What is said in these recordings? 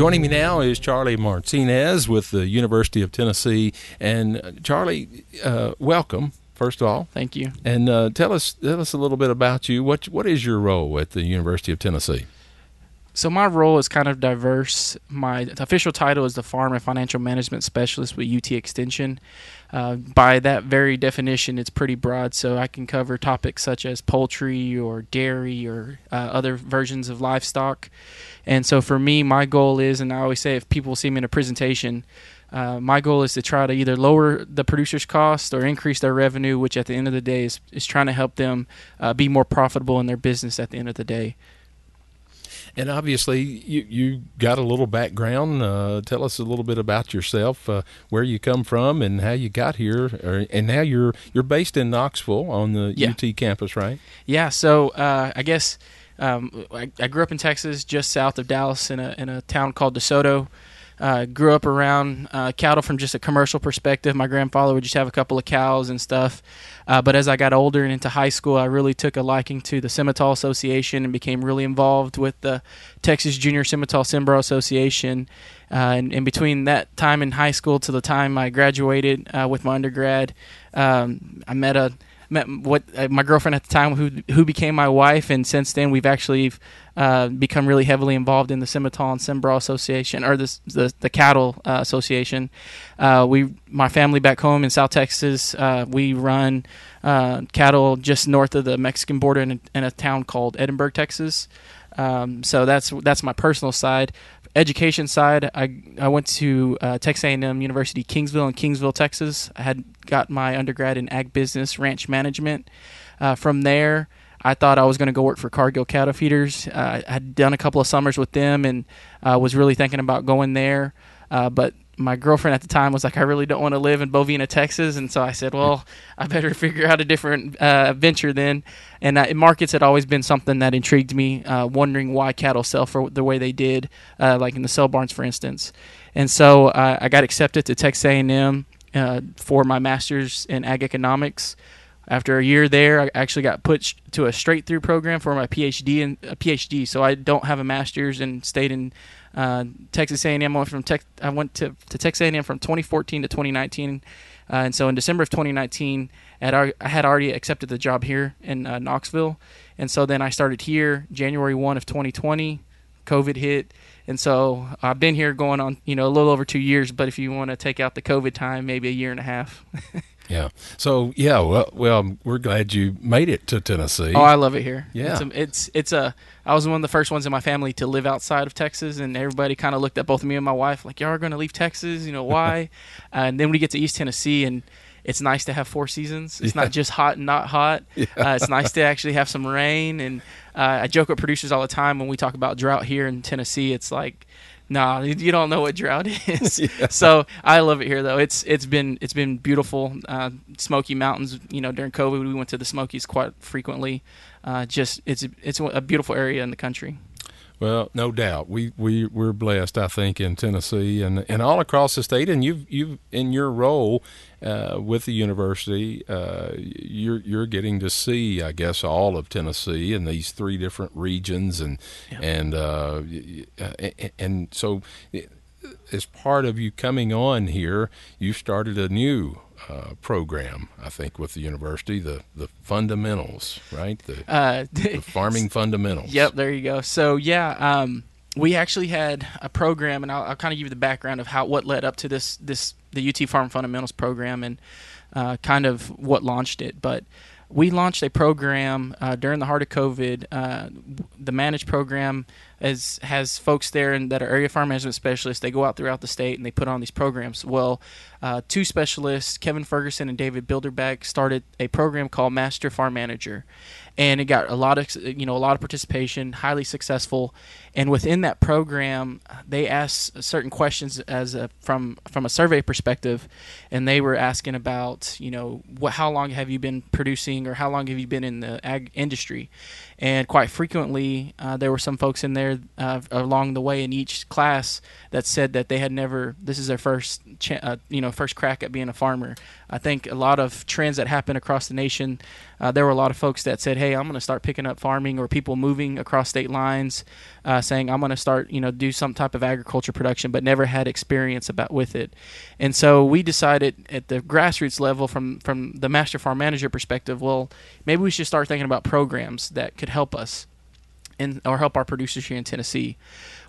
Joining me now is Charly Martinez with the University of Tennessee. And uh, Charly, uh, welcome. First of all, thank you. And uh, tell us tell us a little bit about you. What what is your role at the University of Tennessee? So my role is kind of diverse. My official title is the Farm and Financial Management Specialist with UT Extension. Uh, by that very definition, it's pretty broad. So I can cover topics such as poultry or dairy or uh, other versions of livestock. And so for me, my goal is, and I always say, if people see me in a presentation, uh, my goal is to try to either lower the producer's cost or increase their revenue, which at the end of the day is, is trying to help them uh, be more profitable in their business at the end of the day. And obviously, you you got a little background. Uh, tell us a little bit about yourself, uh, where you come from, and how you got here. Or, and now you're you're based in Knoxville on the yeah. UT campus, right? Yeah. So uh, I guess um, I, I, grew up in Texas, just south of Dallas, in a in a town called DeSoto. Uh, grew up around uh, cattle from just a commercial perspective. My grandfather would just have a couple of cows and stuff. Uh, but as I got older and into high school, I really took a liking to the Simmental Association and became really involved with the Texas Junior Simmental Simbrah Association. Uh, and, and, between that time in high school to the time I graduated uh, with my undergrad, um, I met a met what uh, my girlfriend at the time who who became my wife, and since then we've actually uh, become really heavily involved in the Simmental and Simbrah Association or the the, the cattle uh, association. Uh, we my family back home in South Texas, uh, we run uh, cattle just north of the Mexican border in a, in a town called Edinburg, Texas. Um, so that's that's my personal side education side, I I went to uh, Texas A&M University Kingsville in Kingsville, Texas. I had got my undergrad in ag business ranch management. Uh, from there, I thought I was going to go work for Cargill Cattle Feeders. Uh, I had done a couple of summers with them and uh, was really thinking about going there, uh, but my girlfriend at the time was like, I really don't want to live in Bovina, Texas. And so I said, well, I better figure out a different uh, venture then. And uh, markets had always been something that intrigued me, uh, wondering why cattle sell for the way they did, uh, like in the sale barns, for instance. And so uh, I got accepted to Texas A&M uh, for my master's in ag economics. After a year there, I actually got put to a straight through program for my PhD and a PhD. So I don't have a master's and stayed in uh, Texas A&M. went from tech, I went to, to Texas A&M from 2014 to 2019, uh, and so in December of 2019, I had already accepted the job here in uh, Knoxville, and so then I started here January 1 of 2020. COVID hit, and so I've been here going on you know a little over two years. But if you want to take out the COVID time, maybe a year and a half. Yeah. So yeah, well, well, we're glad you made it to Tennessee. Oh, I love it here. Yeah. It's a, it's, it's a I was one of the first ones in my family to live outside of Texas, and everybody kind of looked at both me and my wife like, "Y'all are going to leave Texas? You know why?" uh, and then we get to East Tennessee, and it's nice to have four seasons. It's yeah. not just hot and not hot. Yeah. Uh, it's nice to actually have some rain. And uh, I joke with producers all the time when we talk about drought here in Tennessee. It's like nah, you don't know what drought is. yeah. So I love it here though. It's it's been it's been beautiful. Uh, Smoky Mountains. You know, during COVID, we went to the Smokies quite frequently. Uh, just it's it's a beautiful area in the country. Well, no doubt. We we we're blessed, I think, in Tennessee and and all across the state. And you've you've in your role uh, with the university, uh, you're you're getting to see, I guess, all of Tennessee and these three different regions, and yeah. and uh, and so as part of you coming on here, you started a new uh, program, I think, with the university, the the fundamentals, right? The, uh, the farming fundamentals. Yep, there you go. So yeah, um, we actually had a program, and I'll, I'll, kind of give you the background of how what led up to this this the UT Farm Fundamentals program, and uh, kind of what launched it. But we launched a program uh, during the heart of COVID. Uh, the managed program is, has folks there and that are area farm management specialists. They go out throughout the state and they put on these programs. Well, uh, two specialists, Kevin Ferguson and David Bilderback, started a program called Master Farm Manager, and it got a lot of you know a lot of participation, highly successful. And within that program, they asked certain questions as a, from from a survey perspective, and they were asking about you know what how long have you been producing or how long have you been in the ag industry, and quite frequently uh, there were some folks in there uh, along the way in each class that said that they had never this is their first uh, you know first crack at being a farmer. I think a lot of trends that happen across the nation, uh, there were a lot of folks that said "Hey, I'm going to start picking up farming," or people moving across state lines, uh, saying, "I'm going to start, you know, do some type of agriculture production," but never had experience about with it. And so we decided at the grassroots level, from from the master farm manager perspective, well, maybe we should start thinking about programs that could help us, and or help our producers here in Tennessee.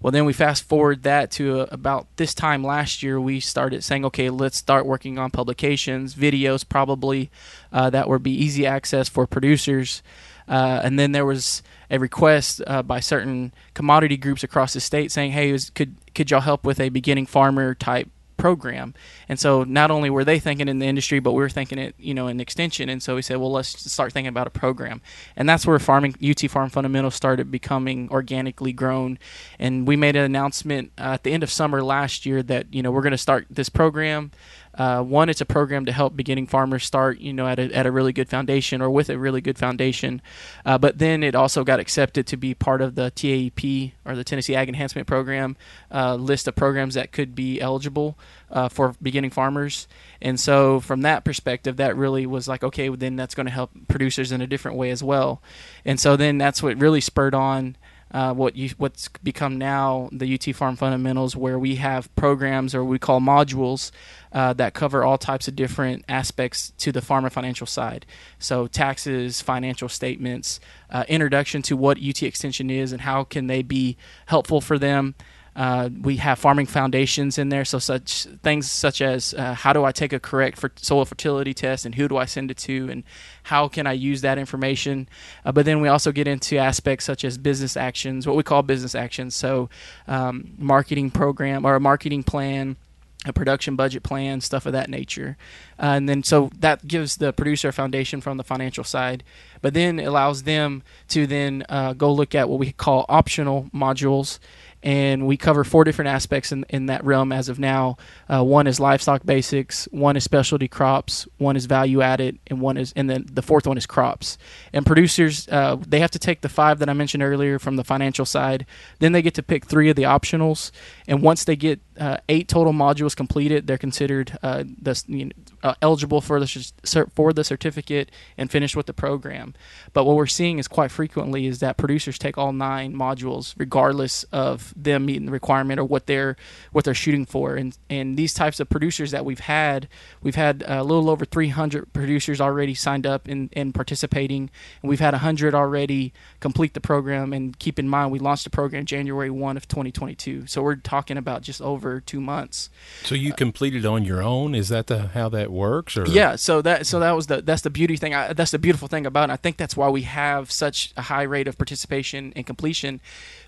Well, then we fast forward that to uh, about this time last year, we started saying, okay, let's start working on publications, videos, probably uh, that would be easy access for producers. Uh, and then there was a request uh, by certain commodity groups across the state saying, hey, was, could could y'all help with a beginning farmer type program. And so not only were they thinking in the industry, but we were thinking it, you know, in extension. And so we said, well, let's start thinking about a program. And that's where farming UT Farm Fundamentals started becoming organically grown. And we made an announcement uh, at the end of summer last year that you know we're going to start this program. Uh, one, it's a program to help beginning farmers start, you know, at a, at a really good foundation or with a really good foundation. Uh, but then it also got accepted to be part of the TAEP or the Tennessee Ag Enhancement Program uh, list of programs that could be eligible uh, for beginning farmers. And so, from that perspective, that really was like, okay, well, then that's going to help producers in a different way as well. And so then that's what really spurred on uh, what you what's become now the UT Farm Fundamentals, where we have programs or we call modules uh, that cover all types of different aspects to the farmer financial side. So taxes, financial statements, uh, introduction to what UT Extension is and how can they be helpful for them. Uh, we have farming foundations in there, so such things such as uh, how do I take a correct soil fertility test and who do I send it to and how can I use that information. Uh, but then we also get into aspects such as business actions, what we call business actions. So um, marketing program or a marketing plan a production budget plan, stuff of that nature. Uh, and then so that gives the producer a foundation from the financial side, but then allows them to then uh, go look at what we call optional modules and we cover four different aspects in, in that realm as of now. Uh, one is livestock basics, one is specialty crops, one is value added, and one is and then the fourth one is crops. And producers uh, they have to take the five that I mentioned earlier from the financial side. Then they get to pick three of the optionals, and once they get uh, eight total modules completed, they're considered uh, the, you know, uh, eligible for the for the certificate and finished with the program. But what we're seeing is quite frequently is that producers take all nine modules regardless of them meeting the requirement or what they're what they're shooting for. And and these types of producers that we've had, we've had a little over 300 producers already signed up and, and participating, and we've had 100 already complete the program. And keep in mind, we launched the program January 1 of 2022, so we're talking about just over two months. So you completed on your own? Is that the how that works? Or yeah, so that so that was the that's the beauty thing. I, that's the beautiful thing about it. I think that's why we have such a high rate of participation and completion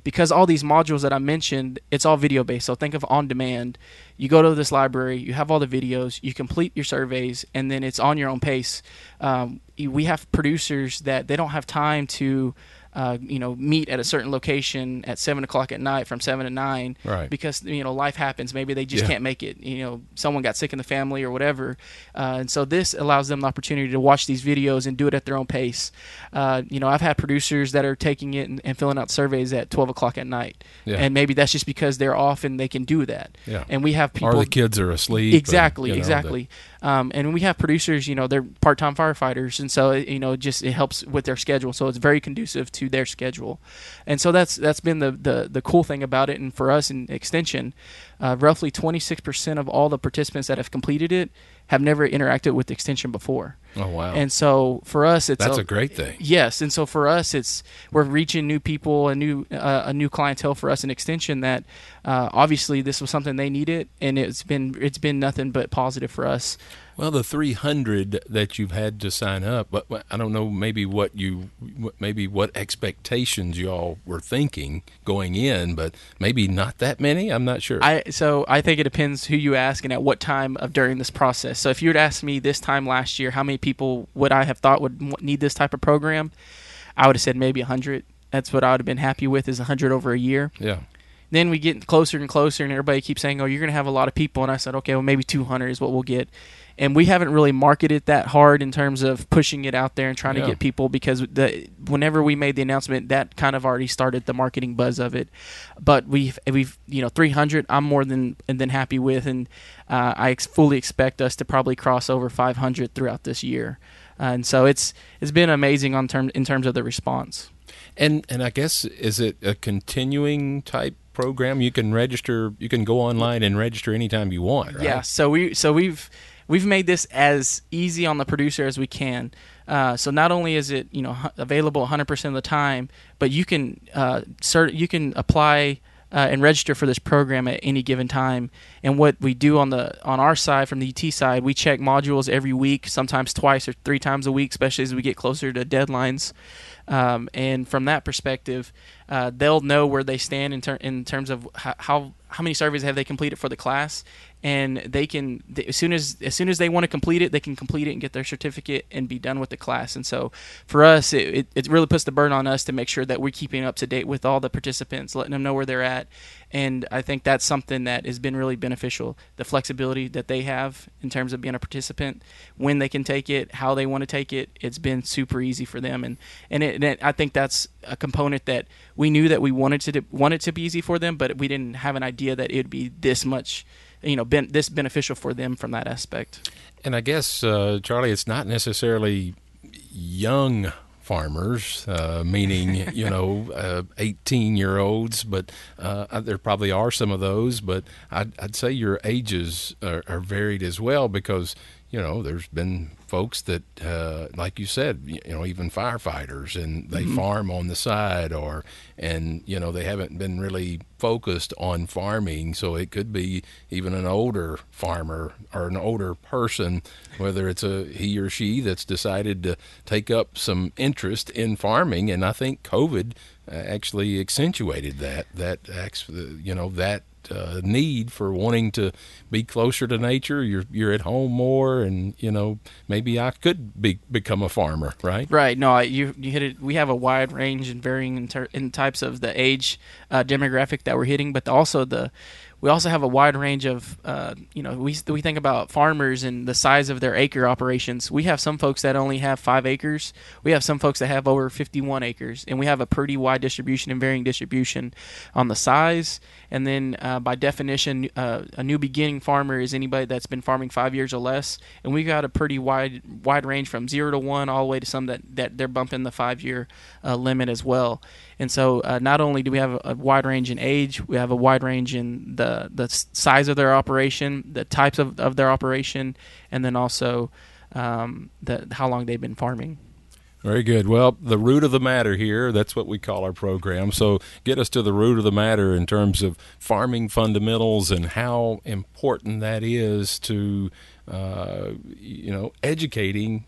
because all these modules that I mentioned, it's all video based. So think of on demand. You go to this library, you have all the videos, you complete your surveys, and then it's on your own pace. Um, we have producers that they don't have time to uh, you know, meet at a certain location at seven o'clock at night from seven to nine, right. because you know life happens. Maybe they just yeah. can't make it. You know, someone got sick in the family or whatever, uh, and so this allows them the opportunity to watch these videos and do it at their own pace. Uh, you know, I've had producers that are taking it and, and, filling out surveys at twelve o'clock at night, yeah. and maybe that's just because they're off and they can do that. Yeah. And we have people. Or the kids are asleep. Exactly. And, you know, exactly. Um, and we have producers, you know, they're part-time firefighters, and so you know, just it helps with their schedule. So it's very conducive to their schedule, and so that's that's been the the, the cool thing about it. And for us in extension, uh, roughly 26% of all the participants that have completed it have never interacted with extension before. Oh wow! And so for us, it's that's a, a great thing. Yes, and so for us, it's we're reaching new people, a new uh, a new clientele for us in extension. That uh, obviously this was something they needed, and it's been it's been nothing but positive for us. Well, the 300 that you've had to sign up, but I don't know maybe what you maybe what expectations y'all were thinking going in, but maybe not that many. I'm not sure. I so I think it depends who you ask and at what time of during this process. So if you had asked me this time last year, how many people would I have thought would need this type of program? I would have said maybe 100. That's what I would have been happy with is 100 over a year. Yeah then we get closer and closer, and everybody keeps saying, "Oh, you're going to have a lot of people." And I said, "Okay, well, maybe 200 is what we'll get." And we haven't really marketed that hard in terms of pushing it out there and trying yeah. to get people because the whenever we made the announcement, that kind of already started the marketing buzz of it. But we've we've you know 300, I'm more than than happy with, and uh, I ex- fully expect us to probably cross over 500 throughout this year. Uh, and so it's it's been amazing on term in terms of the response. And and I guess is it a continuing type program? You can register. You can go online and register anytime you want. Right? Yeah. So we so we've we've made this as easy on the producer as we can. Uh, so not only is it you know available 100% of the time, but you can uh, cert- you can apply uh, and register for this program at any given time. And what we do on the on our side, from the UT side, we check modules every week, sometimes twice or three times a week, especially as we get closer to deadlines. Um, and from that perspective, uh, they'll know where they stand in, ter- in terms of how how many surveys have they completed for the class, and they can as soon as as soon as they want to complete it, they can complete it and get their certificate and be done with the class. And so for us, it, it really puts the burden on us to make sure that we're keeping up to date with all the participants, letting them know where they're at. And I think that's something that has been really beneficial. The flexibility that they have in terms of being a participant, when they can take it, how they want to take it, it's been super easy for them. And and, it, and it, I think that's a component that we knew that we wanted to wanted to be easy for them, but we didn't have an idea that it'd be this much you know been this beneficial for them from that aspect. And I guess uh, Charly, it's not necessarily young farmers, uh, meaning you know eighteen uh, year olds, but uh, there probably are some of those. But I'd, I'd say your ages are, are varied as well because you know, there's been folks that, uh, like you said, you know, even firefighters, and they mm-hmm. farm on the side, or and you know they haven't been really focused on farming, so it could be even an older farmer or an older person, whether it's a he or she that's decided to take up some interest in farming, and I think COVID uh, actually accentuated that that you know that uh, need for wanting to be closer to nature. You're you're at home more, and you know maybe I could be become a farmer, right? Right. No, you you hit it. We have a wide range and varying in, ter- in types of the age uh, demographic that we're hitting, but also the we also have a wide range of, uh, you know, we, we think about farmers and the size of their acre operations. We have some folks that only have five acres. We have some folks that have over 51 acres, and we have a pretty wide distribution and varying distribution on the size. And then, uh, by definition, uh, a new beginning farmer is anybody that's been farming five years or less. And we've got a pretty wide wide range from zero to one all the way to some that, that they're bumping the five year uh, limit as well. And so, uh, not only do we have a, wide range in age, we have a wide range in the the size of their operation, the types of, of their operation, and then also um, the how long they've been farming. Very good. Well, the root of the matter here, that's what we call our program. So, get us to the root of the matter in terms of farming fundamentals and how important that is to, uh, you know, educating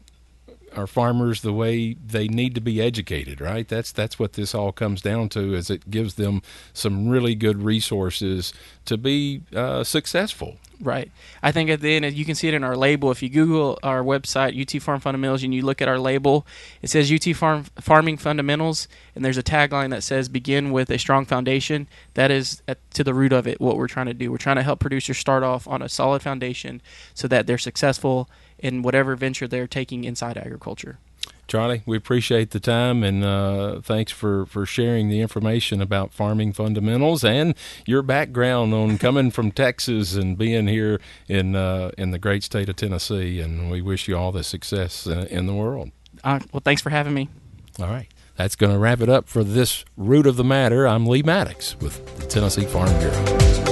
our farmers the way they need to be educated, right? That's that's what this all comes down to. Is it gives them some really good resources to be uh, successful. Right. I think at the end you can see it in our label. If you Google our website UT Farm Fundamentals and you look at our label, it says UT Farm Farming Fundamentals, and there's a tagline that says "Begin with a strong foundation." That is at, to the root of it. What we're trying to do. We're trying to help producers start off on a solid foundation so that they're successful in whatever venture they're taking inside agriculture. Charly, we appreciate the time and uh, thanks for, for sharing the information about farming fundamentals and your background on coming from Texas and being here in uh, in the great state of Tennessee. And we wish you all the success uh, in the world. well, thanks for having me. All right. That's going to wrap it up for this root of the matter. I'm Lee Maddox with the Tennessee Farm Bureau.